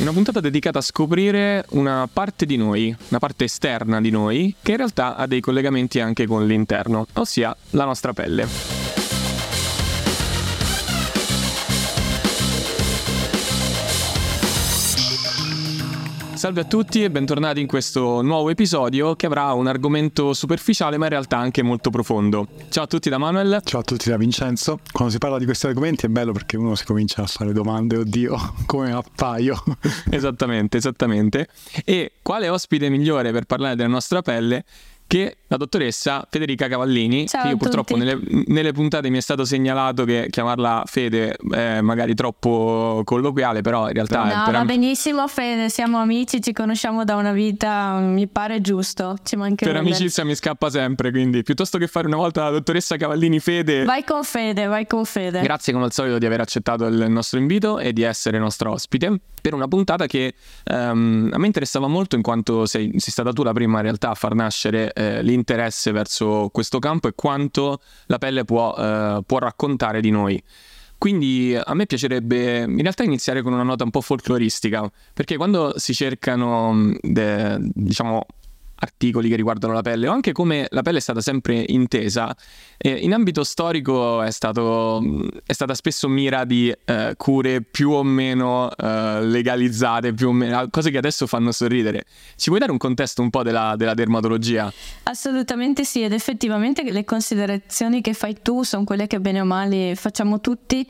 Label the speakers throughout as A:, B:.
A: Una puntata dedicata a scoprire una parte di noi, una parte esterna di noi, che in realtà ha dei collegamenti anche con l'interno, ossia la nostra pelle. Salve a tutti e bentornati in questo nuovo episodio che avrà un argomento superficiale ma in realtà anche molto profondo. Ciao a tutti da Manuel.
B: Ciao a tutti da Vincenzo. Quando si parla di questi argomenti è bello perché uno si comincia a fare domande, oddio, come appaio.
A: esattamente, esattamente. E quale ospite migliore per parlare della nostra pelle che la dottoressa Federica Cavallini,
C: Ciao
A: che io purtroppo nelle, nelle, puntate mi è stato segnalato che chiamarla Fede è magari troppo colloquiale, però in realtà...
C: No,
A: per
C: va benissimo Fede, siamo amici, ci conosciamo da una vita, mi pare giusto, ci manca
A: Per amicizia mi scappa sempre, quindi piuttosto che fare una volta la dottoressa Cavallini Fede...
C: Vai con Fede, vai con Fede.
A: Grazie come al solito di aver accettato il nostro invito e di essere nostro ospite per una puntata che um, a me interessava molto in quanto sei, sei, stata tu la prima in realtà a far nascere eh, l'interesse verso questo campo e quanto la pelle può, eh, può raccontare di noi. Quindi a me piacerebbe in realtà iniziare con una nota un po' folcloristica, perché quando si cercano, de, diciamo, articoli che riguardano la pelle o anche come la pelle è stata sempre intesa. Eh, in ambito storico è, stato, è, stata spesso mira di eh, cure più o meno eh, legalizzate, più o meno, cose che adesso fanno sorridere. Ci puoi dare un contesto un po' della, della dermatologia?
C: Assolutamente sì, ed effettivamente le considerazioni che fai tu sono quelle che bene o male facciamo tutti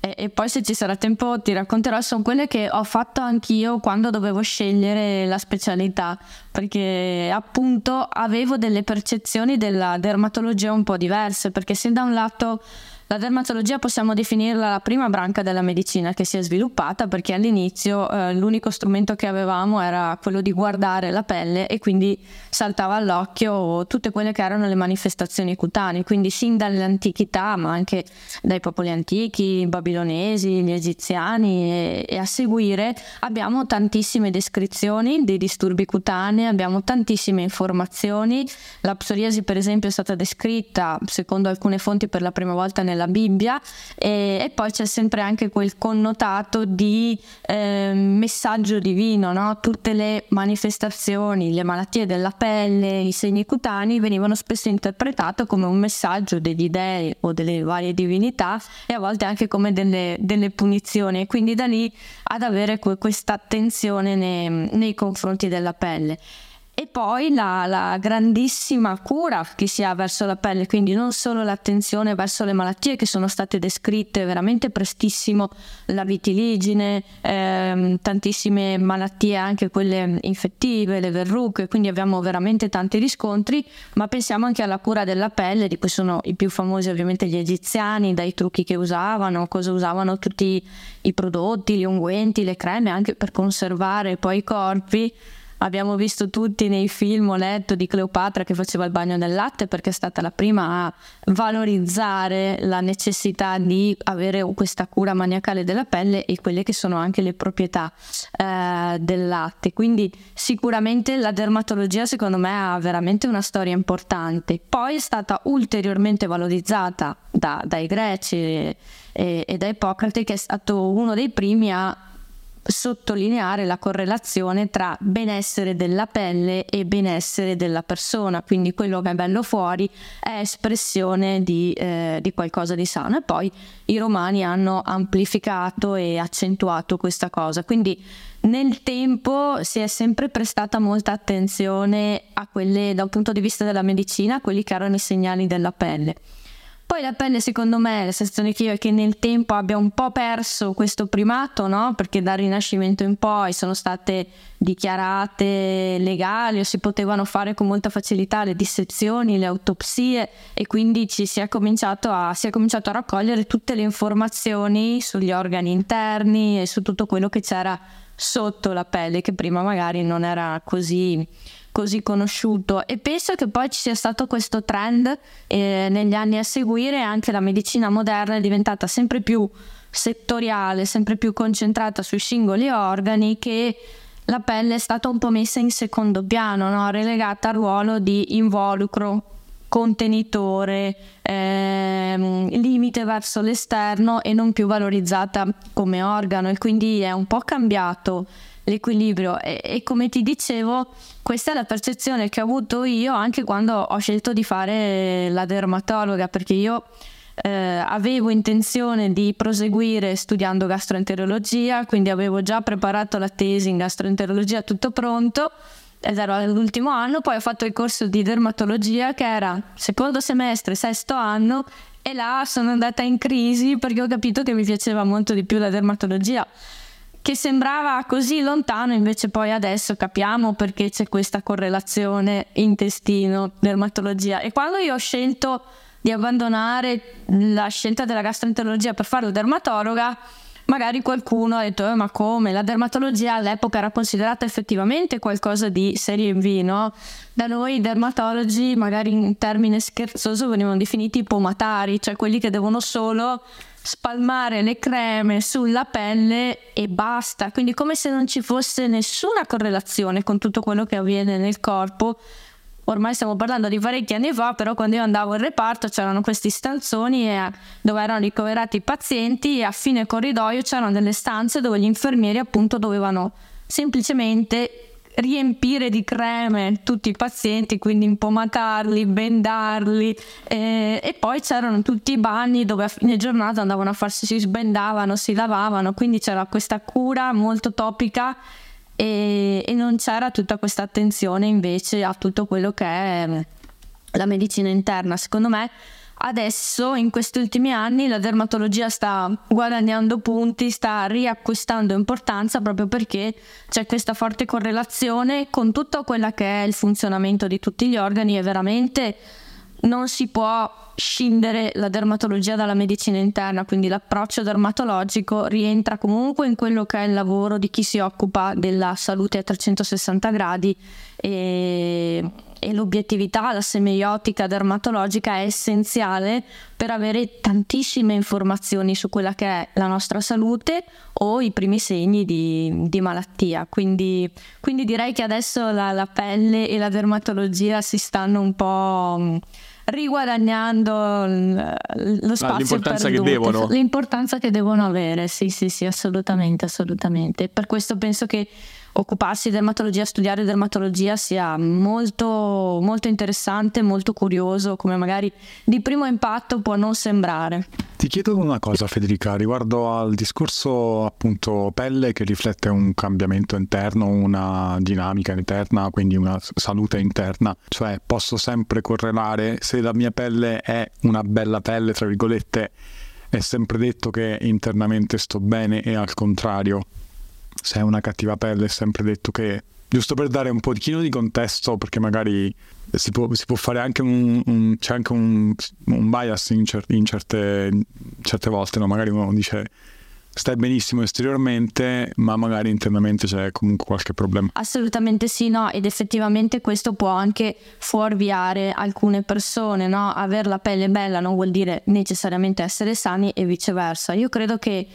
C: e, e, poi se ci sarà tempo ti racconterò, sono quelle che ho fatto anch'io quando dovevo scegliere la specialità, perché appunto avevo delle percezioni della dermatologia un po' diverse, perché se da un lato la dermatologia possiamo definirla la prima branca della medicina che si è sviluppata perché all'inizio eh, l'unico strumento che avevamo era quello di guardare la pelle e quindi saltava all'occhio tutte quelle che erano le manifestazioni cutanee, quindi sin dall'antichità ma anche dai popoli antichi, i babilonesi, gli egiziani e, e a seguire abbiamo tantissime descrizioni dei disturbi cutanei, abbiamo tantissime informazioni, la psoriasi per esempio è stata descritta secondo alcune fonti per la prima volta nel nella Bibbia e, e, poi c'è sempre anche quel connotato di eh, messaggio divino, no? tutte le manifestazioni, le malattie della pelle, i segni cutanei venivano spesso interpretate come un messaggio degli dei o delle varie divinità e a volte anche come delle, delle punizioni e quindi da lì ad avere que- questa attenzione nei, nei confronti della pelle e poi la, la, grandissima cura che si ha verso la pelle, quindi non solo l'attenzione verso le malattie che sono state descritte veramente prestissimo, la vitiligine, ehm, tantissime malattie anche quelle infettive, le verruche, quindi abbiamo veramente tanti riscontri, ma pensiamo anche alla cura della pelle, di cui sono i più famosi ovviamente gli egiziani, dai trucchi che usavano, cosa usavano tutti i prodotti, gli unguenti, le creme, anche per conservare poi i corpi abbiamo visto tutti nei film, ho letto di Cleopatra che faceva il bagno nel latte perché è stata la prima a valorizzare la necessità di avere questa cura maniacale della pelle e quelle che sono anche le proprietà eh, del latte. Quindi sicuramente la dermatologia secondo me ha veramente una storia importante. Poi è stata ulteriormente valorizzata da, dai greci e, e da Ippocrate che è stato uno dei primi a sottolineare la correlazione tra benessere della pelle e benessere della persona, quindi quello che è bello fuori è espressione di, eh, di qualcosa di sano. E poi i romani hanno amplificato e accentuato questa cosa, quindi nel tempo si è sempre prestata molta attenzione a quelle dal punto di vista della medicina, a quelli che erano i segnali della pelle. Poi la pelle, secondo me, la sensazione che io è che nel tempo abbia un po' perso questo primato, no? Perché dal Rinascimento in poi sono state dichiarate legali o si potevano fare con molta facilità le dissezioni, le autopsie e quindi ci si è cominciato a, si è cominciato a raccogliere tutte le informazioni sugli organi interni e su tutto quello che c'era sotto la pelle, che prima magari non era così così conosciuto e penso che poi ci sia stato questo trend eh, negli anni a seguire anche la medicina moderna è diventata sempre più settoriale, sempre più concentrata sui singoli organi che la pelle è stata un po' messa in secondo piano, no? relegata al ruolo di involucro contenitore, ehm, limite verso l'esterno e non più valorizzata come organo e quindi è un po' cambiato l'equilibrio e, e, come ti dicevo questa è la percezione che ho avuto io anche quando ho scelto di fare la dermatologa perché io eh, avevo intenzione di proseguire studiando gastroenterologia quindi avevo già preparato la tesi in gastroenterologia tutto pronto ed ero all'ultimo anno poi ho fatto il corso di dermatologia che era secondo semestre sesto anno e là sono andata in crisi perché ho capito che mi piaceva molto di più la dermatologia che sembrava così lontano, invece poi adesso capiamo perché c'è questa correlazione intestino-dermatologia. E quando io ho scelto di abbandonare la scelta della gastroenterologia per fare la dermatologa, magari qualcuno ha detto eh, ma come la dermatologia all'epoca era considerata effettivamente qualcosa di serie B no? da noi i dermatologi magari in termine scherzoso venivano definiti pomatari cioè quelli che devono solo spalmare le creme sulla pelle e basta, quindi come se non ci fosse nessuna correlazione con tutto quello che avviene nel corpo. Ormai stiamo parlando di parecchi anni fa, però quando io andavo in reparto c'erano questi stanzoni eh, dove erano ricoverati i pazienti e a fine corridoio c'erano delle stanze dove gli infermieri appunto dovevano semplicemente riempire di creme tutti i pazienti, quindi impomatarli, bendarli eh, e poi c'erano tutti i bagni dove a fine giornata andavano a farsi, si sbendavano, si lavavano, quindi c'era questa cura molto topica e, e non c'era tutta questa attenzione invece a tutto quello che è la medicina interna. Secondo me Adesso, in questi ultimi anni, la dermatologia sta guadagnando punti, sta riacquistando importanza proprio perché c'è questa forte correlazione con tutto quello che è il funzionamento di tutti gli organi e veramente non si può scindere la dermatologia dalla medicina interna, quindi l'approccio dermatologico rientra comunque in quello che è il lavoro di chi si occupa della salute a 360 gradi e e l'obiettività, la semiotica dermatologica è essenziale per avere tantissime informazioni su quella che è la nostra salute o i primi segni di, di malattia. Quindi, quindi, direi che adesso la, la, pelle e la dermatologia si stanno un po' mm, riguadagnando lo spazio
A: l'importanza che devono.
C: L'importanza che devono avere sì sì sì assolutamente assolutamente. Per questo penso che occuparsi di dermatologia, studiare dermatologia sia molto, molto interessante, molto curioso, come magari di primo impatto può non sembrare.
B: Ti chiedo una cosa Federica, riguardo al discorso appunto pelle che riflette un cambiamento interno, una dinamica interna, quindi una salute interna, cioè posso sempre correlare? Se la mia pelle è una bella pelle, tra virgolette, è sempre detto che internamente sto bene e al contrario se hai una cattiva pelle è sempre detto che giusto per dare un pochino di contesto perché magari si può, si può fare anche un, un c'è anche un, un bias in, cer- in, certe, in, certe, volte no? magari uno dice stai benissimo esteriormente ma magari internamente c'è comunque qualche problema
C: assolutamente sì no ed effettivamente questo può anche fuorviare alcune persone no? avere la pelle bella non vuol dire necessariamente essere sani e viceversa io credo che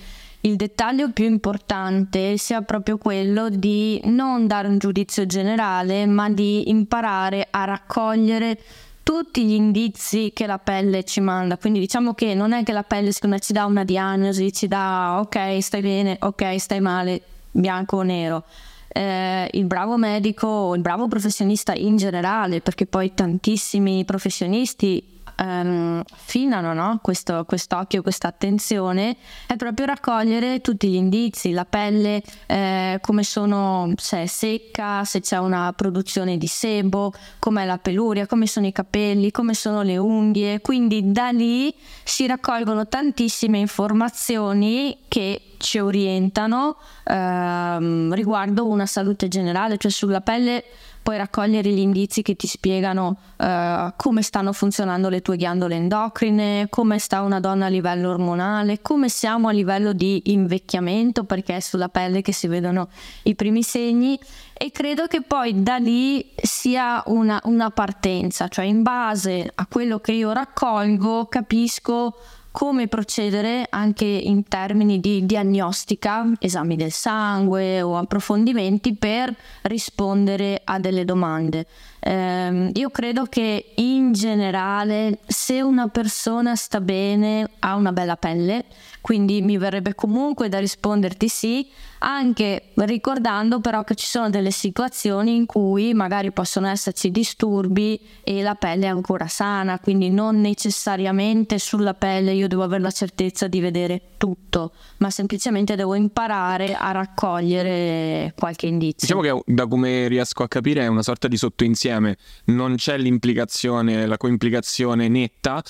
C: il dettaglio più importante sia proprio quello di non dare un giudizio generale, ma di imparare a raccogliere tutti gli indizi che la pelle ci manda. Quindi diciamo che non è che la pelle secondo me ci dà una diagnosi, ci dà ok, stai bene, ok, stai male, bianco o nero. Eh, il bravo medico, il bravo professionista in generale, perché poi tantissimi professionisti um, affinano no? Questo, quest'occhio, questa attenzione, è proprio raccogliere tutti gli indizi, la pelle, eh, come sono, se è secca, se c'è una produzione di sebo, com'è la peluria, come sono i capelli, come sono le unghie. Quindi da lì si raccolgono tantissime informazioni che ci orientano ehm, riguardo una salute generale, cioè sulla pelle puoi raccogliere gli indizi che ti spiegano uh, come stanno funzionando le tue ghiandole endocrine, come sta una donna a livello ormonale, come siamo a livello di invecchiamento, perché è sulla pelle che si vedono i primi segni. E credo che poi da lì sia una, una partenza, cioè in base a quello che io raccolgo capisco come procedere anche in termini di diagnostica, esami del sangue o approfondimenti per rispondere a delle domande. Eh, io credo che in generale se una persona sta bene ha una bella pelle, quindi mi verrebbe comunque da risponderti sì, anche ricordando però che ci sono delle situazioni in cui magari possono esserci disturbi e la pelle è ancora sana, quindi non necessariamente sulla pelle io devo avere la certezza di vedere tutto, ma semplicemente devo imparare a raccogliere qualche indizio.
A: Diciamo che da come riesco a capire è una sorta di sottoinsieme, non c'è l'implicazione, la coimplicazione netta,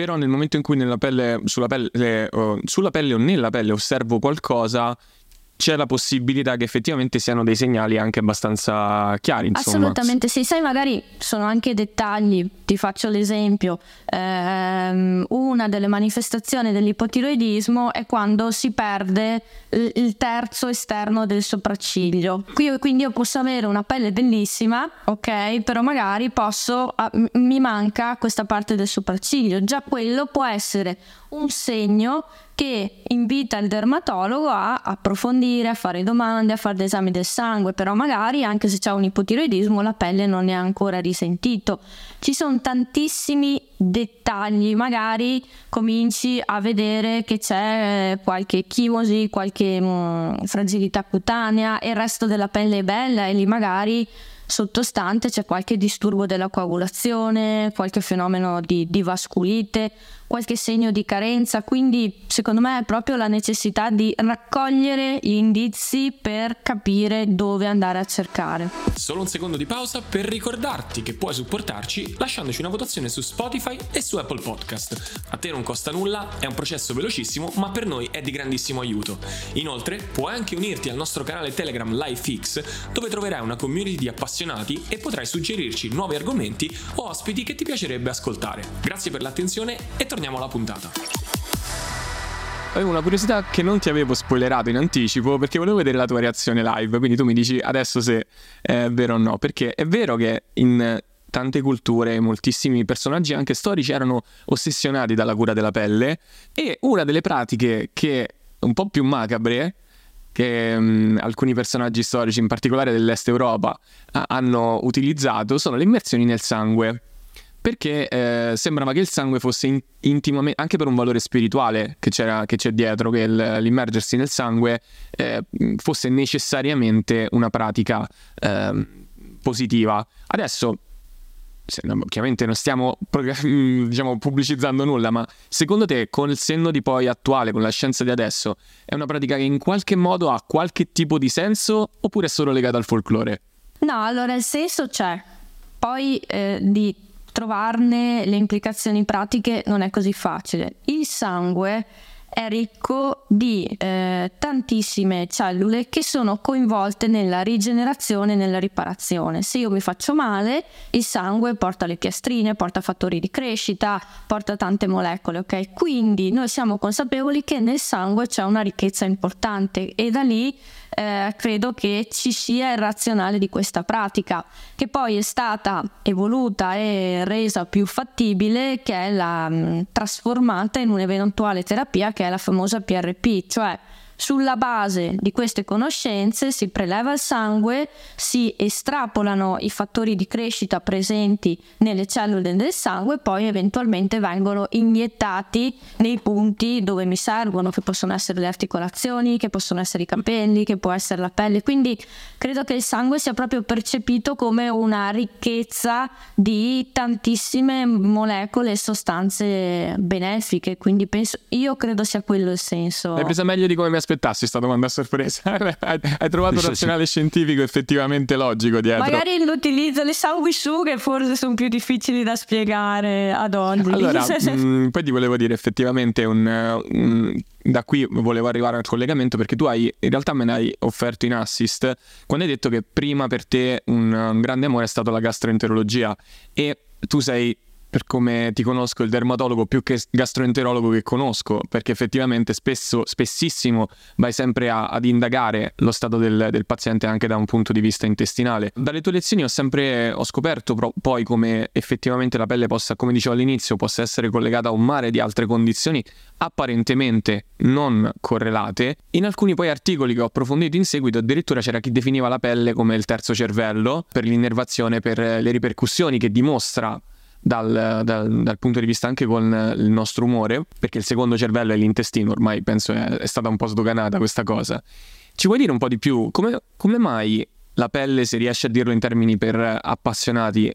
A: però nel momento in cui pelle, sulla, pelle, uh, sulla pelle o nella pelle osservo qualcosa, c'è la possibilità che effettivamente siano dei segnali anche abbastanza chiari. Insomma.
C: Assolutamente sì, sai, magari sono anche dettagli. Ti faccio l'esempio: ehm, una delle manifestazioni dell'ipotiroidismo è quando si perde il terzo esterno del sopracciglio. Qui, quindi io posso avere una pelle bellissima, ok, però magari posso, ah, mi manca questa parte del sopracciglio. Già quello può essere un segno che invita il dermatologo a approfondire, a fare domande, a fare gli esami del sangue, però magari anche se c'è un ipotiroidismo la pelle non è ancora risentito. Ci sono tantissimi dettagli, magari cominci a vedere che c'è qualche chimosi, qualche mh, mm, fragilità cutanea e il resto della pelle è bella e lì magari sottostante c'è qualche disturbo della coagulazione, qualche fenomeno di, di vasculite qualche segno di carenza, quindi secondo me è proprio la necessità di raccogliere gli indizi per capire dove andare a cercare.
D: Solo un secondo di pausa per ricordarti che puoi supportarci lasciandoci una votazione su Spotify e su Apple Podcast. A te non costa nulla, è un processo velocissimo, ma per noi è di grandissimo aiuto. Inoltre, puoi anche unirti al nostro canale Telegram LifeX, dove troverai una community di appassionati e potrai suggerirci nuovi argomenti o ospiti che ti piacerebbe ascoltare. Grazie per l'attenzione e torniamo torniamo alla puntata.
A: Avevo una curiosità che non ti avevo spoilerato in anticipo perché volevo vedere la tua reazione live, quindi tu mi dici adesso se è vero o no, perché è vero che in tante culture, moltissimi personaggi anche storici erano ossessionati dalla cura della pelle e una delle pratiche che un po' più macabre che um, alcuni personaggi storici, in particolare dell'est Europa, hanno utilizzato sono le immersioni nel sangue perché eh, sembrava che il sangue fosse in- intimamente, anche per un valore spirituale che, che c'è dietro, che il, l'immergersi nel sangue eh, fosse necessariamente una pratica eh, positiva. Adesso, no, chiaramente non stiamo diciamo, pubblicizzando nulla, ma secondo te con il senno di poi attuale, con la scienza di adesso, è una pratica che in qualche modo ha qualche tipo di senso oppure è solo legata al folklore?
C: No, allora il senso c'è. Poi eh, di trovarne le implicazioni pratiche non è così facile. Il sangue è ricco di eh, tantissime cellule che sono coinvolte nella rigenerazione e nella riparazione. Se io mi faccio male, il sangue porta le piastrine, porta fattori di crescita, porta tante molecole, ok? Quindi noi siamo consapevoli che nel sangue c'è una ricchezza importante e da lì eh, credo che ci sia il razionale di questa pratica, che poi è stata evoluta e resa più fattibile, che è la mh, mm, trasformata in un'eventuale terapia che è la famosa PRP, cioè sulla base di queste conoscenze si preleva il sangue, si estrapolano i fattori di crescita presenti nelle cellule del sangue e poi eventualmente vengono iniettati nei punti dove mi servono, che possono essere le articolazioni, che possono essere i capelli, che può essere la pelle. Quindi credo che il sangue sia proprio percepito come una ricchezza di tantissime molecole e sostanze benefiche. Quindi penso, io credo sia quello il senso.
A: L'hai presa meglio di come mi aspettavo aspettassi sta domanda a sorpresa. hai, hai, trovato un razionale scientifico effettivamente logico dietro.
C: Magari l'utilizzo le sanguisughe forse sono più difficili da spiegare ad oggi.
A: Allora, mh, mm, poi ti volevo dire effettivamente un, un, da qui volevo arrivare al collegamento perché tu hai in realtà me l'hai offerto in assist quando hai detto che prima per te un, un grande amore è stato la gastroenterologia e tu sei per come ti conosco, il dermatologo più che gastroenterologo che conosco, perché effettivamente spesso, spessissimo vai sempre a, ad indagare lo stato del, del, paziente anche da un punto di vista intestinale. Dalle tue lezioni ho sempre ho scoperto pro, poi come effettivamente la pelle possa, come dicevo all'inizio, possa essere collegata a un mare di altre condizioni apparentemente non correlate. In alcuni poi articoli che ho approfondito in seguito addirittura c'era chi definiva la pelle come il terzo cervello per l'innervazione, per le ripercussioni che dimostra dal, dal, dal, punto di vista anche con il nostro umore, perché il secondo cervello è l'intestino, ormai penso è, è stata un po' sdoganata questa cosa. Ci vuoi dire un po' di più? Come, come mai la pelle, se riesce a dirlo in termini per appassionati,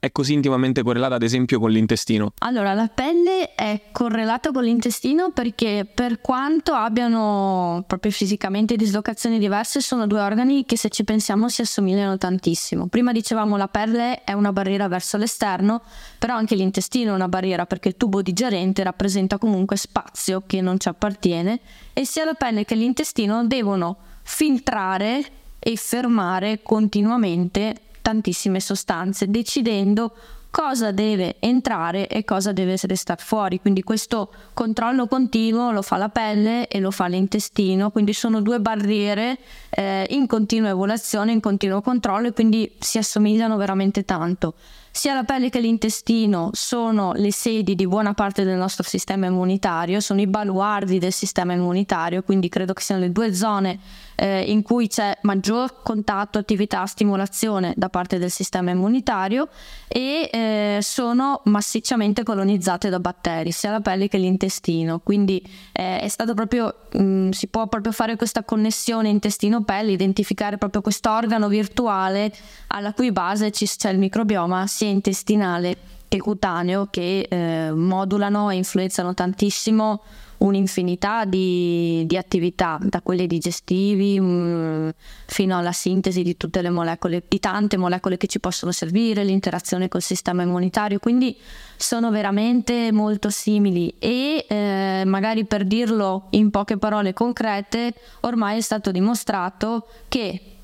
A: è così intimamente correlata ad esempio con l'intestino?
C: Allora, la pelle è correlata con l'intestino perché per quanto abbiano proprio fisicamente dislocazioni diverse, sono due organi che se ci pensiamo si assomigliano tantissimo. Prima dicevamo la pelle è una barriera verso l'esterno, però anche l'intestino è una barriera perché il tubo digerente rappresenta comunque spazio che non ci appartiene e sia la pelle che l'intestino devono filtrare e fermare continuamente tantissime sostanze, decidendo cosa deve entrare e cosa deve restare fuori. Quindi questo controllo continuo lo fa la pelle e lo fa l'intestino, quindi sono due barriere eh, in continua evoluzione, in continuo controllo e quindi si assomigliano veramente tanto. Sia la pelle che l'intestino sono le sedi di buona parte del nostro sistema immunitario, sono i baluardi del sistema immunitario, quindi credo che siano le due zone eh, in cui c'è maggior contatto, attività, stimolazione da parte del sistema immunitario e eh, sono massicciamente colonizzate da batteri, sia la pelle che l'intestino. Quindi eh, è stato proprio, mh, mm, si può proprio fare questa connessione intestino-pelle, identificare proprio questo organo virtuale alla cui base ci, c'è il microbioma sia intestinale che cutaneo che eh, modulano e influenzano tantissimo un'infinità di, di attività, da quelle digestivi mh, mm, fino alla sintesi di tutte le molecole, di tante molecole che ci possono servire, l'interazione col sistema immunitario, quindi sono veramente molto simili e eh, magari per dirlo in poche parole concrete, ormai è stato dimostrato che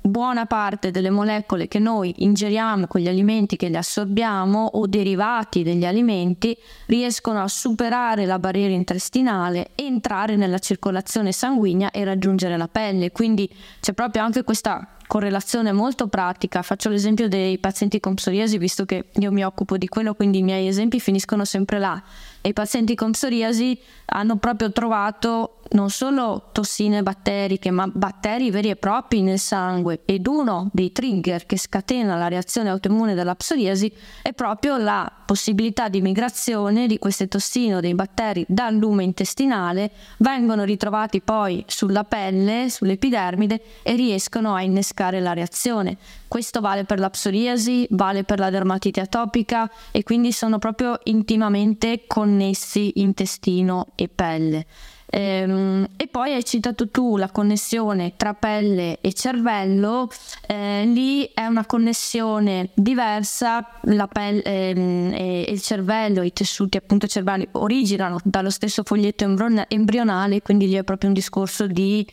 C: buona parte delle molecole che noi ingeriamo con gli alimenti che li assorbiamo o derivati degli alimenti riescono a superare la barriera intestinale, entrare nella circolazione sanguigna e raggiungere la pelle. Quindi c'è proprio anche questa correlazione molto pratica. Faccio l'esempio dei pazienti con psoriasi, visto che io mi occupo di quello, quindi i miei esempi finiscono sempre là. E i pazienti con psoriasi hanno proprio trovato non solo tossine batteriche, ma batteri veri e propri nel sangue ed uno dei trigger che scatena la reazione autoimmune della psoriasi è proprio la possibilità di migrazione di queste tossine o dei batteri dal lume intestinale, vengono ritrovati poi sulla pelle, sull'epidermide e riescono a innescare la reazione. Questo vale per la psoriasi, vale per la dermatite atopica e quindi sono proprio intimamente connessi intestino e pelle. Ehm, e poi hai citato tu la connessione tra pelle e cervello, eh, lì è una connessione diversa, la pelle ehm, e il cervello, i tessuti appunto cervelli originano dallo stesso foglietto embrionale, quindi lì è proprio un discorso di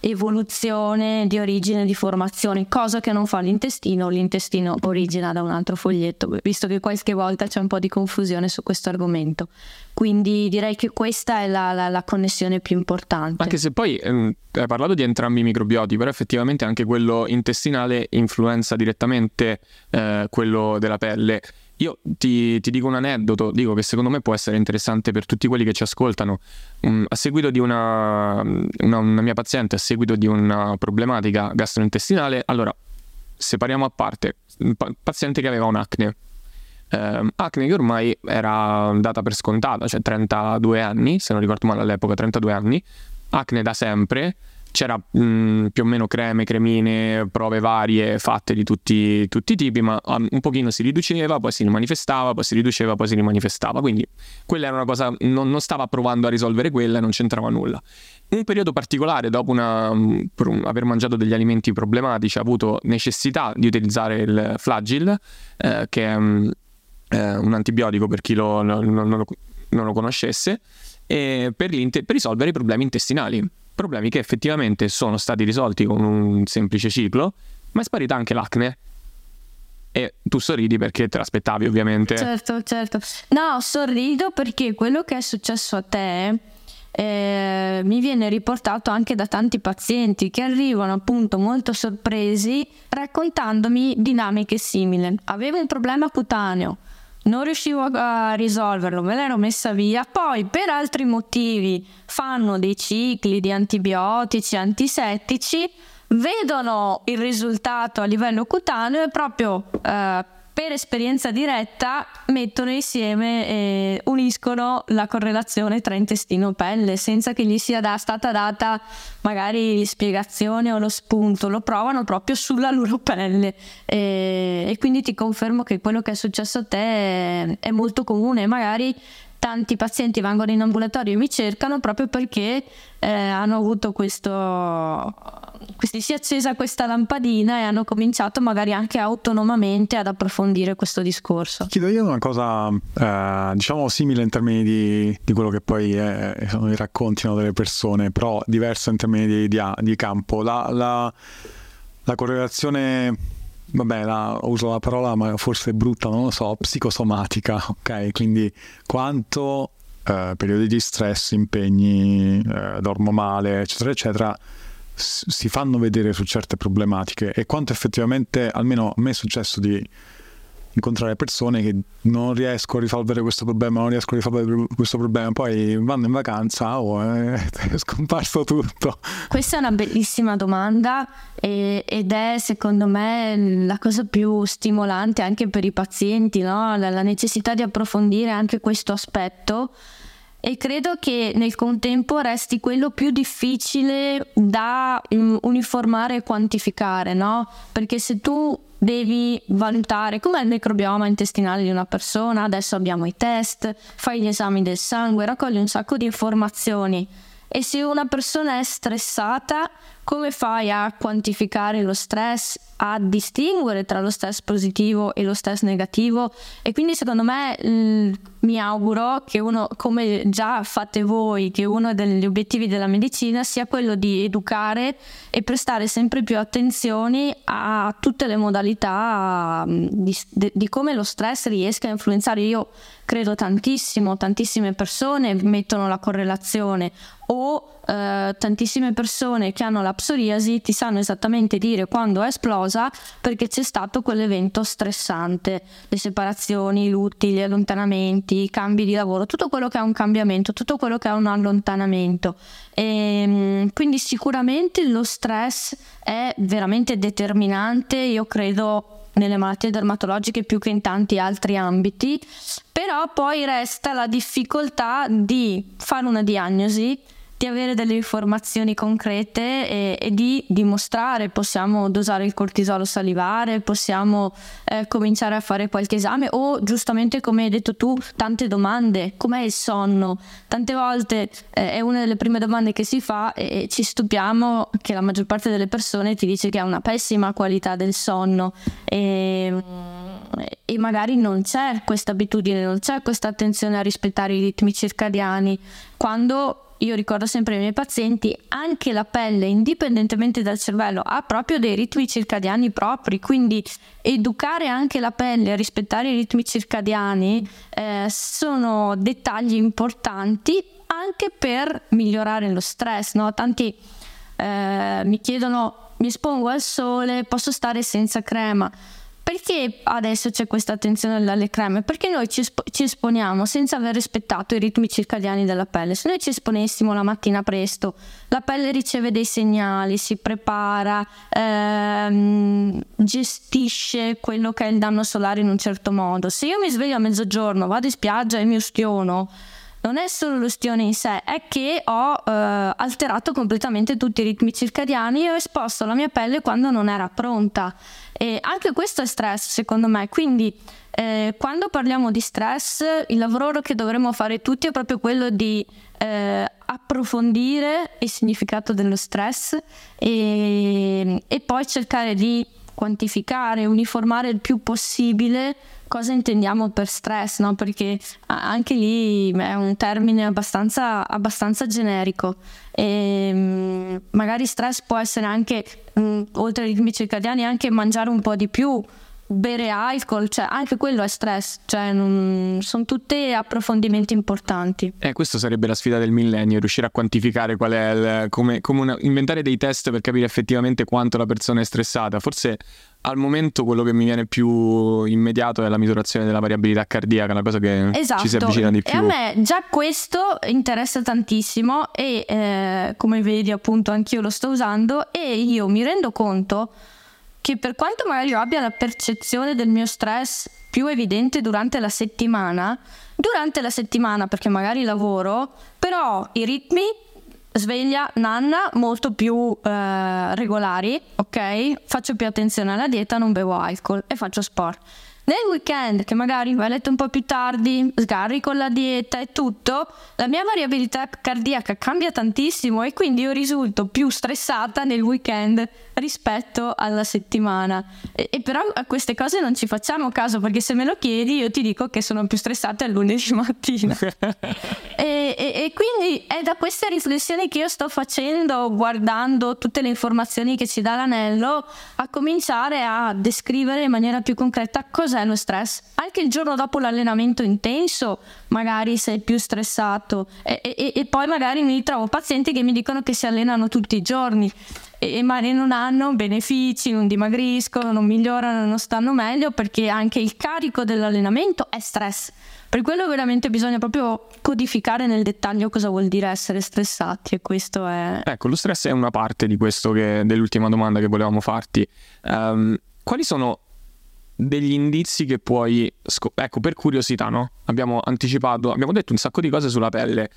C: evoluzione di origine di formazione, cosa che non fa l'intestino, l'intestino origina da un altro foglietto, visto che qualche volta c'è un po' di confusione su questo argomento. Quindi direi che questa è la, la, la connessione più importante.
A: Anche se poi ehm, hai parlato di entrambi i microbioti, però effettivamente anche quello intestinale influenza direttamente eh, quello della pelle. Io ti, ti, dico un aneddoto, dico che secondo me può essere interessante per tutti quelli che ci ascoltano. Um, a seguito di una, una, una, mia paziente, a seguito di una problematica gastrointestinale, allora, separiamo a parte, un paziente che aveva un'acne. Eh, acne che ormai era data per scontata, cioè 32 anni, se non ricordo male all'epoca, 32 anni, acne da sempre, c'era mh, mm, più o meno creme, cremine, prove varie fatte di tutti, tutti, i tipi, ma um, un pochino si riduceva, poi si rimanifestava, poi si riduceva, poi si rimanifestava. Quindi quella era una cosa, non, non stava provando a risolvere quella, non c'entrava nulla. Un periodo particolare, dopo una, um, un, aver mangiato degli alimenti problematici, ha avuto necessità di utilizzare il Flagyl, eh, che è um, eh, un antibiotico per chi lo, non, non, lo, non lo conoscesse, per, per risolvere i problemi intestinali problemi che effettivamente sono stati risolti con un semplice ciclo, ma è sparita anche l'acne. e tu sorridi perché te l'aspettavi ovviamente.
C: Certo, certo. No, sorrido perché quello che è successo a te eh, mi viene riportato anche da tanti pazienti che arrivano appunto molto sorpresi raccontandomi dinamiche simili. Avevo un problema cutaneo, non riuscivo a risolverlo, me l'ero messa via, poi per altri motivi fanno dei cicli di antibiotici, antisettici, vedono il risultato a livello cutaneo e proprio eh, per esperienza diretta mettono insieme e uniscono la correlazione tra intestino e pelle senza che gli sia da, stata data magari spiegazione o lo spunto, lo provano proprio sulla loro pelle. E, e quindi ti confermo che quello che è successo a te è, è molto comune, magari tanti pazienti vengono in ambulatorio e mi cercano proprio perché eh, hanno avuto questo quindi si è accesa questa lampadina e hanno cominciato magari anche autonomamente ad approfondire questo discorso.
B: Chiedo io una cosa, eh, diciamo simile in termini di, di quello che poi è, sono i racconti no, delle persone, però diversa in termini di, di, di campo. La, la, la correlazione vabbè, la, uso la parola ma forse brutta, non lo so, psicosomatica, ok? Quindi quanto eh, periodi di stress, impegni, eh, dormo male, eccetera, eccetera, si fanno vedere su certe problematiche e quanto effettivamente, almeno a me è successo di incontrare persone che non riesco a risolvere questo problema, non riesco a risolvere questo problema, poi vanno in vacanza, oh, è scomparso tutto.
C: Questa è una bellissima domanda e, ed è secondo me la cosa più stimolante anche per i pazienti, no? la, la necessità di approfondire anche questo aspetto e credo che nel contempo resti quello più difficile da um, uniformare e quantificare, no? Perché se tu devi valutare com'è il microbioma intestinale di una persona, adesso abbiamo i test, fai gli esami del sangue, raccogli un sacco di informazioni. E se una persona è stressata, come fai a quantificare lo stress, a distinguere tra lo stress positivo e lo stress negativo? E quindi secondo me mh, mi auguro che uno, come già fate voi, che uno degli obiettivi della medicina sia quello di educare e prestare sempre più attenzione a tutte le modalità di, di come lo stress riesca a influenzare. Io credo tantissimo, tantissime persone mettono la correlazione o eh, tantissime persone che hanno la psoriasi ti sanno esattamente dire quando è esplosa perché c'è stato quell'evento stressante, le separazioni, i lutti, gli allontanamenti, i cambi di lavoro, tutto quello che è un cambiamento, tutto quello che è un allontanamento. E, ehm, quindi sicuramente lo stress è veramente determinante, io credo nelle malattie dermatologiche più che in tanti altri ambiti, però poi resta la difficoltà di fare una diagnosi di avere delle informazioni concrete e, e, di dimostrare, possiamo dosare il cortisolo salivare, possiamo eh, cominciare a fare qualche esame o giustamente come hai detto tu, tante domande, com'è il sonno? Tante volte eh, è una delle prime domande che si fa e, e ci stupiamo che la maggior parte delle persone ti dice che ha una pessima qualità del sonno. E, e magari non c'è questa abitudine, non c'è questa attenzione a rispettare i ritmi circadiani. Quando io ricordo sempre ai miei pazienti, anche la pelle, indipendentemente dal cervello, ha proprio dei ritmi circadiani propri, quindi educare anche la pelle a rispettare i ritmi circadiani eh, sono dettagli importanti anche per migliorare lo stress. No? Tanti eh, mi chiedono, mi espongo al sole, posso stare senza crema? Perché adesso c'è questa attenzione alle creme? Perché noi ci, espo- ci, esponiamo senza aver rispettato i ritmi circadiani della pelle. Se noi ci esponessimo la mattina presto, la pelle riceve dei segnali, si prepara, ehm, gestisce quello che è il danno solare in un certo modo. Se io mi sveglio a mezzogiorno, vado in spiaggia e mi ustiono, non è solo l'ustione in sé, è che ho eh, alterato completamente tutti i ritmi circadiani e ho esposto la mia pelle quando non era pronta. E anche questo è stress, secondo me. Quindi, eh, quando parliamo di stress, il lavoro che dovremmo fare tutti è proprio quello di eh, approfondire il significato dello stress e, e poi cercare di quantificare, uniformare il più possibile cosa intendiamo per stress, no? perché anche lì è un termine abbastanza, abbastanza generico. E, ehm, magari stress può essere anche, mh, oltre ai ritmi circadiani, anche mangiare un po' di più, bere alcol, cioè anche quello è stress, cioè non, sono tutti approfondimenti importanti.
A: Eh, questa sarebbe la sfida del millennio, riuscire a quantificare qual è il, come, come una, inventare dei test per capire effettivamente quanto la persona è stressata. Forse al momento quello che mi viene più immediato è la misurazione della variabilità cardiaca, una cosa che
C: esatto.
A: ci si avvicina di più.
C: E a me già questo interessa tantissimo e eh, come vedi appunto anch'io lo sto usando e io mi rendo conto che per quanto magari io abbia la percezione del mio stress più evidente durante la settimana, durante la settimana perché magari lavoro, però i ritmi sveglia nanna molto più eh, regolari, ok? Faccio più attenzione alla dieta, non bevo alcol e faccio sport. Nel weekend, che magari vai a letto un po' più tardi, sgarri con la dieta e tutto, la mia variabilità cardiaca cambia tantissimo e quindi io risulto più stressata nel weekend rispetto alla settimana. E, e, però a queste cose non ci facciamo caso perché se me lo chiedi io ti dico che sono più stressata il lunedì mattina. e, e, e, quindi è da queste riflessioni che io sto facendo guardando tutte le informazioni che ci dà l'anello a cominciare a descrivere in maniera più concreta cos'è lo stress. Anche il giorno dopo l'allenamento intenso magari sei più stressato e, e poi magari mi ritrovo pazienti che mi dicono che si allenano tutti i giorni e magari non hanno benefici, non dimagriscono, non migliorano, non stanno meglio perché anche il carico dell'allenamento è stress. Per quello veramente bisogna proprio codificare nel dettaglio cosa vuol dire essere stressati e questo è...
A: Ecco, lo stress è una parte di questo che, dell'ultima domanda che volevamo farti. Um, quali sono degli indizi che puoi... Scop- ecco, per curiosità, no? Abbiamo anticipato, abbiamo detto un sacco di cose sulla pelle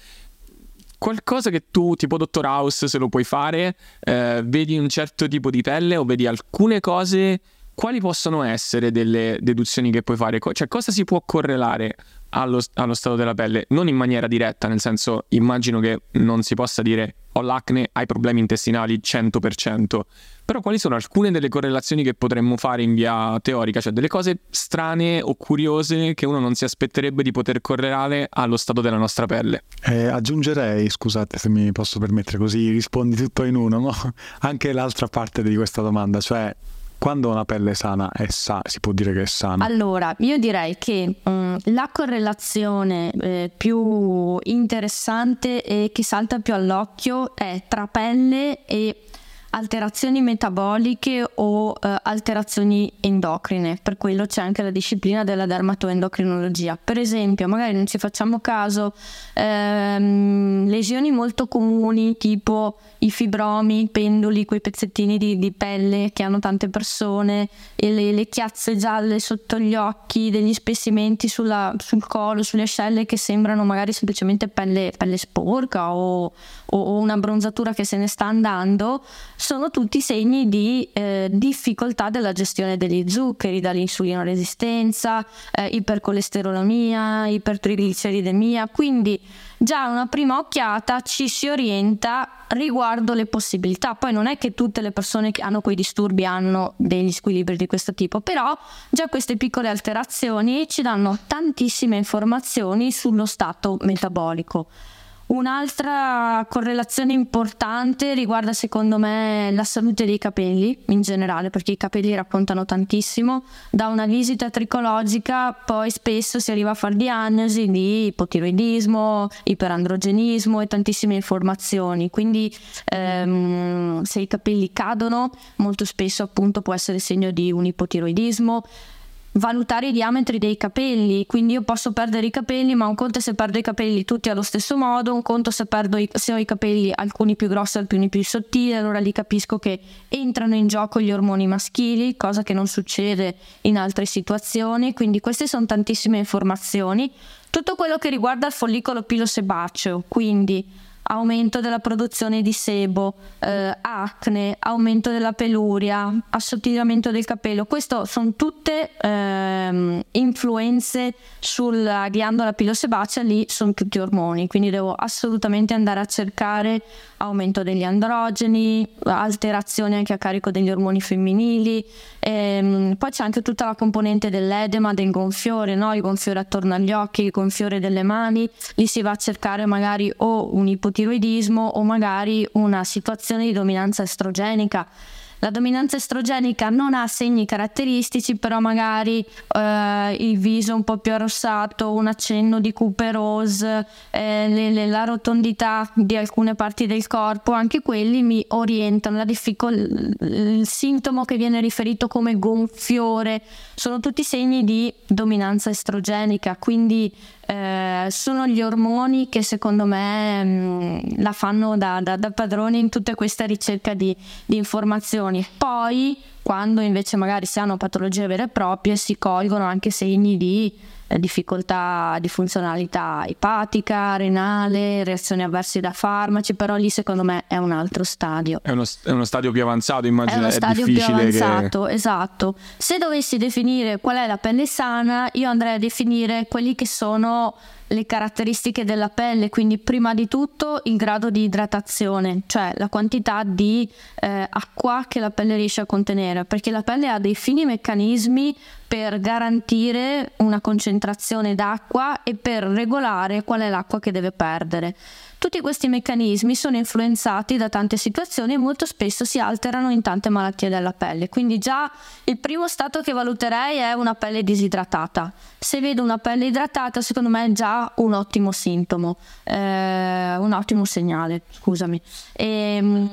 A: qualcosa che tu, tipo Dottor House, se lo puoi fare, eh, vedi un certo tipo di pelle o vedi alcune cose, quali possono essere delle deduzioni che puoi fare? Cioè, cosa si può correlare allo, allo, stato della pelle, non in maniera diretta, nel senso immagino che non si possa dire ho l'acne, hai problemi intestinali 100%, però quali sono alcune delle correlazioni che potremmo fare in via teorica, cioè delle cose strane o curiose che uno non si aspetterebbe di poter correlare allo stato della nostra pelle?
B: Eh, aggiungerei, scusate se mi posso permettere così, rispondi tutto in uno, no? anche l'altra parte di questa domanda, cioè quando una pelle è sana, è sa- si può dire che è sana?
C: Allora, io direi che um, la correlazione eh, più interessante e che salta più all'occhio è tra pelle e alterazioni metaboliche o eh, alterazioni endocrine, per quello c'è anche la disciplina della dermatoendocrinologia. Per esempio, magari non ci facciamo caso, ehm, lesioni molto comuni tipo i fibromi, i pendoli, quei pezzettini di, di pelle che hanno tante persone, le, le, chiazze gialle sotto gli occhi, degli spessimenti sulla, sul collo, sulle ascelle che sembrano magari semplicemente pelle, pelle sporca o, o, o, una bronzatura che se ne sta andando, sono tutti segni di eh, difficoltà della gestione degli zuccheri, dall'insulino resistenza, eh, ipercolesterolemia, ipertrigliceridemia, quindi già una prima occhiata ci si orienta riguardo le possibilità. Poi non è che tutte le persone che hanno quei disturbi hanno degli squilibri di questo tipo, però già queste piccole alterazioni ci danno tantissime informazioni sullo stato metabolico. Un'altra correlazione importante riguarda secondo me la salute dei capelli in generale, perché i capelli raccontano tantissimo. Da una visita tricologica poi spesso si arriva a fare diagnosi di ipotiroidismo, iperandrogenismo e tantissime informazioni. Quindi ehm, se i capelli cadono molto spesso appunto può essere segno di un ipotiroidismo valutare i diametri dei capelli, quindi io posso perdere i capelli, ma un conto è se perdo i capelli tutti allo stesso modo, un conto se perdo i, se ho i capelli alcuni più grossi, alcuni più sottili, allora lì capisco che entrano in gioco gli ormoni maschili, cosa che non succede in altre situazioni, quindi queste sono tantissime informazioni. Tutto quello che riguarda il follicolo pilosebaceo, quindi aumento della produzione di sebo, eh, acne, aumento della peluria, assottigliamento del capello. Queste sono tutte ehm, influenze sulla ghiandola pilosebacea, lì sono tutti ormoni, quindi devo assolutamente andare a cercare aumento degli androgeni, alterazioni anche a carico degli ormoni femminili. Ehm, poi c'è anche tutta la componente dell'edema, del gonfiore, no? il gonfiore attorno agli occhi, il gonfiore delle mani. Lì si va a cercare magari o un ipotiroidismo o magari una situazione di dominanza estrogenica La dominanza estrogenica non ha segni caratteristici, però magari eh, il viso un po' più arrossato, un accenno di cuperose, eh, la rotondità di alcune parti del corpo, anche quelli mi orientano. Difficol- il sintomo che viene riferito come gonfiore sono tutti segni di dominanza estrogenica, quindi eh, sono gli ormoni che secondo me mh, mm, la fanno da, da, da, padroni in tutta questa ricerca di, di informazioni. Poi, quando invece magari si hanno patologie vere e proprie, si colgono anche segni di difficoltà di funzionalità epatica, renale, reazioni avverse da farmaci, però lì secondo me è un altro stadio.
A: È uno, è uno stadio più avanzato, immagino.
C: È uno
A: è
C: stadio
A: più
C: avanzato,
A: che...
C: esatto. Se dovessi definire qual è la pelle sana, io andrei a definire quelli che sono le caratteristiche della pelle, quindi prima di tutto il grado di idratazione, cioè la quantità di eh, acqua che la pelle riesce a contenere, perché la pelle ha dei fini meccanismi per garantire una concentrazione d'acqua e per regolare qual è l'acqua che deve perdere. Tutti questi meccanismi sono influenzati da tante situazioni e molto spesso si alterano in tante malattie della pelle. Quindi già il primo stato che valuterei è una pelle disidratata. Se vedo una pelle idratata, secondo me è già un ottimo sintomo, eh, un ottimo segnale, scusami. E, ehm,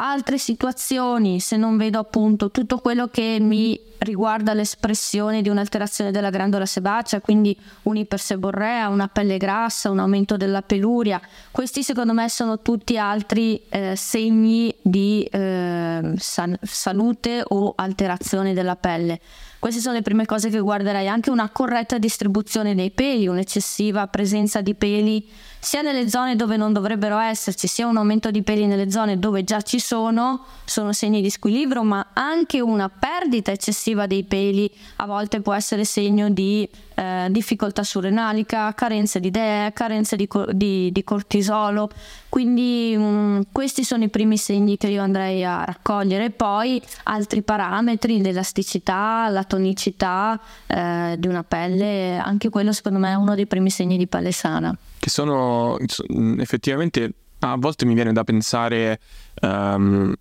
C: altre situazioni, se non vedo appunto tutto quello che mi riguarda l'espressione di un'alterazione della grandola sebacea, quindi un'iperseborrea, una pelle grassa, un aumento della peluria, questi secondo me sono tutti altri eh, segni di eh, san- salute o alterazione della pelle. Queste sono le prime cose che guarderei, anche una corretta distribuzione dei peli, un'eccessiva presenza di peli sia nelle zone dove non dovrebbero esserci, sia un aumento di peli nelle zone dove già ci sono, sono segni di squilibrio, ma anche una perdita eccessiva dei peli a volte può essere segno di eh, difficoltà surrenalica, carenze di DE, carenze di, di, di cortisolo. Quindi mh, mm, questi sono i primi segni che io andrei a raccogliere. Poi altri parametri, l'elasticità, la tonicità eh, di una pelle, anche quello secondo me è uno dei primi segni di pelle sana.
A: Che sono mm, effettivamente a volte mi viene da pensare um,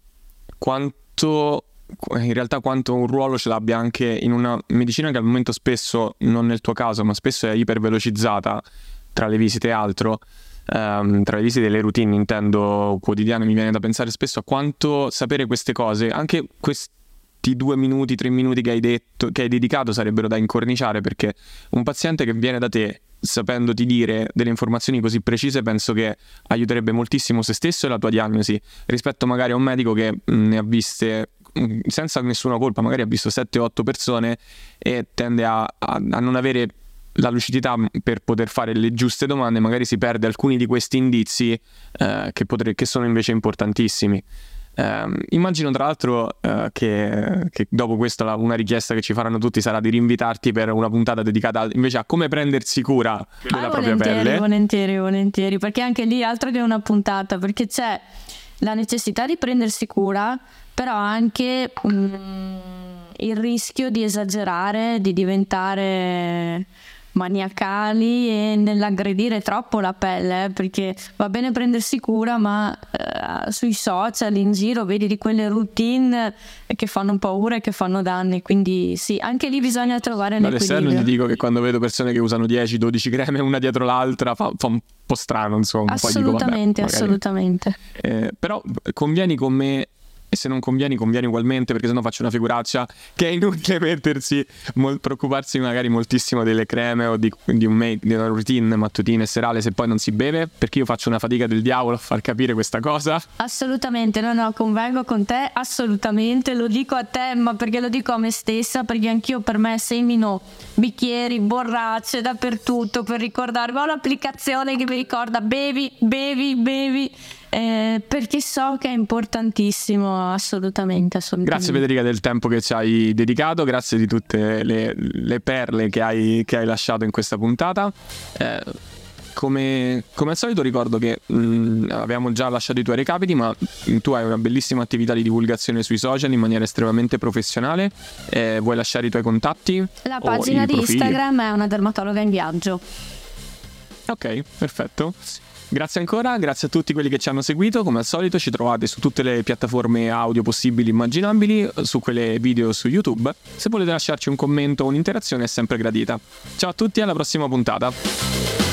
A: quanto in realtà quanto un ruolo ce l'abbia anche in una medicina che al momento spesso, non nel tuo caso, ma spesso è ipervelocizzata tra le visite e altro, um, tra le visite e le routine intendo quotidiane, mi viene da pensare spesso a quanto sapere queste cose, anche questi due minuti, tre minuti che hai detto, che hai dedicato sarebbero da incorniciare perché un paziente che viene da te sapendoti dire delle informazioni così precise penso che aiuterebbe moltissimo se stesso e la tua diagnosi rispetto magari a un medico che ne ha viste Mm, senza nessuna colpa, magari ha visto 7-8 persone e tende a, a, a non avere la lucidità per poter fare le giuste domande, magari si perde alcuni di questi indizi eh, che, potre, che, sono invece importantissimi. Eh, immagino tra l'altro eh, che, che, dopo questo la, una richiesta che ci faranno tutti sarà di rinvitarti per una puntata dedicata invece a come prendersi cura della ah, propria pelle.
C: Volentieri, volentieri, perché anche lì altro che una puntata, perché c'è la necessità di prendersi cura, però anche mm, il rischio di esagerare, di diventare maniacali e nell'aggredire troppo la pelle, eh, perché va bene prendersi cura, ma eh, sui social, in giro, vedi di quelle routine che fanno paura e che fanno danni, quindi sì, anche lì bisogna trovare l'equilibrio.
A: All'esterno ti dico che quando vedo persone che usano 10-12 creme una dietro l'altra fa, fa un po' strano, insomma.
C: Assolutamente,
A: dico,
C: vabbè, assolutamente.
A: Eh, però convieni con me se non convieni convieni ugualmente perché sennò faccio una figuraccia che è inutile mettersi mol, preoccuparsi magari moltissimo delle creme o di, di, un make, di una routine mattutina e serale se poi non si beve perché io faccio una fatica del diavolo a far capire questa cosa.
C: Assolutamente no no convengo con te assolutamente lo dico a te ma perché lo dico a me stessa perché anch'io per me semino bicchieri borracce dappertutto per ricordarmi. Ho l'applicazione che mi ricorda bevi bevi bevi eh, perché so che è importantissimo assolutamente, assolutamente,
A: Grazie Federica del tempo che ci hai dedicato, grazie di tutte le, le perle che hai, che hai, lasciato in questa puntata. Eh, come, come, al solito ricordo che mh, mm, abbiamo già lasciato i tuoi recapiti, ma tu hai una bellissima attività di divulgazione sui social in maniera estremamente professionale. Eh, vuoi lasciare i tuoi contatti?
C: La pagina di profili? Instagram è una dermatologa in viaggio.
A: Ok, perfetto. Grazie ancora, grazie a tutti quelli che ci hanno seguito, come al solito ci trovate su tutte le piattaforme audio possibili e immaginabili, su quelle video su YouTube. Se volete lasciarci un commento o un'interazione è sempre gradita. Ciao a tutti, alla prossima puntata.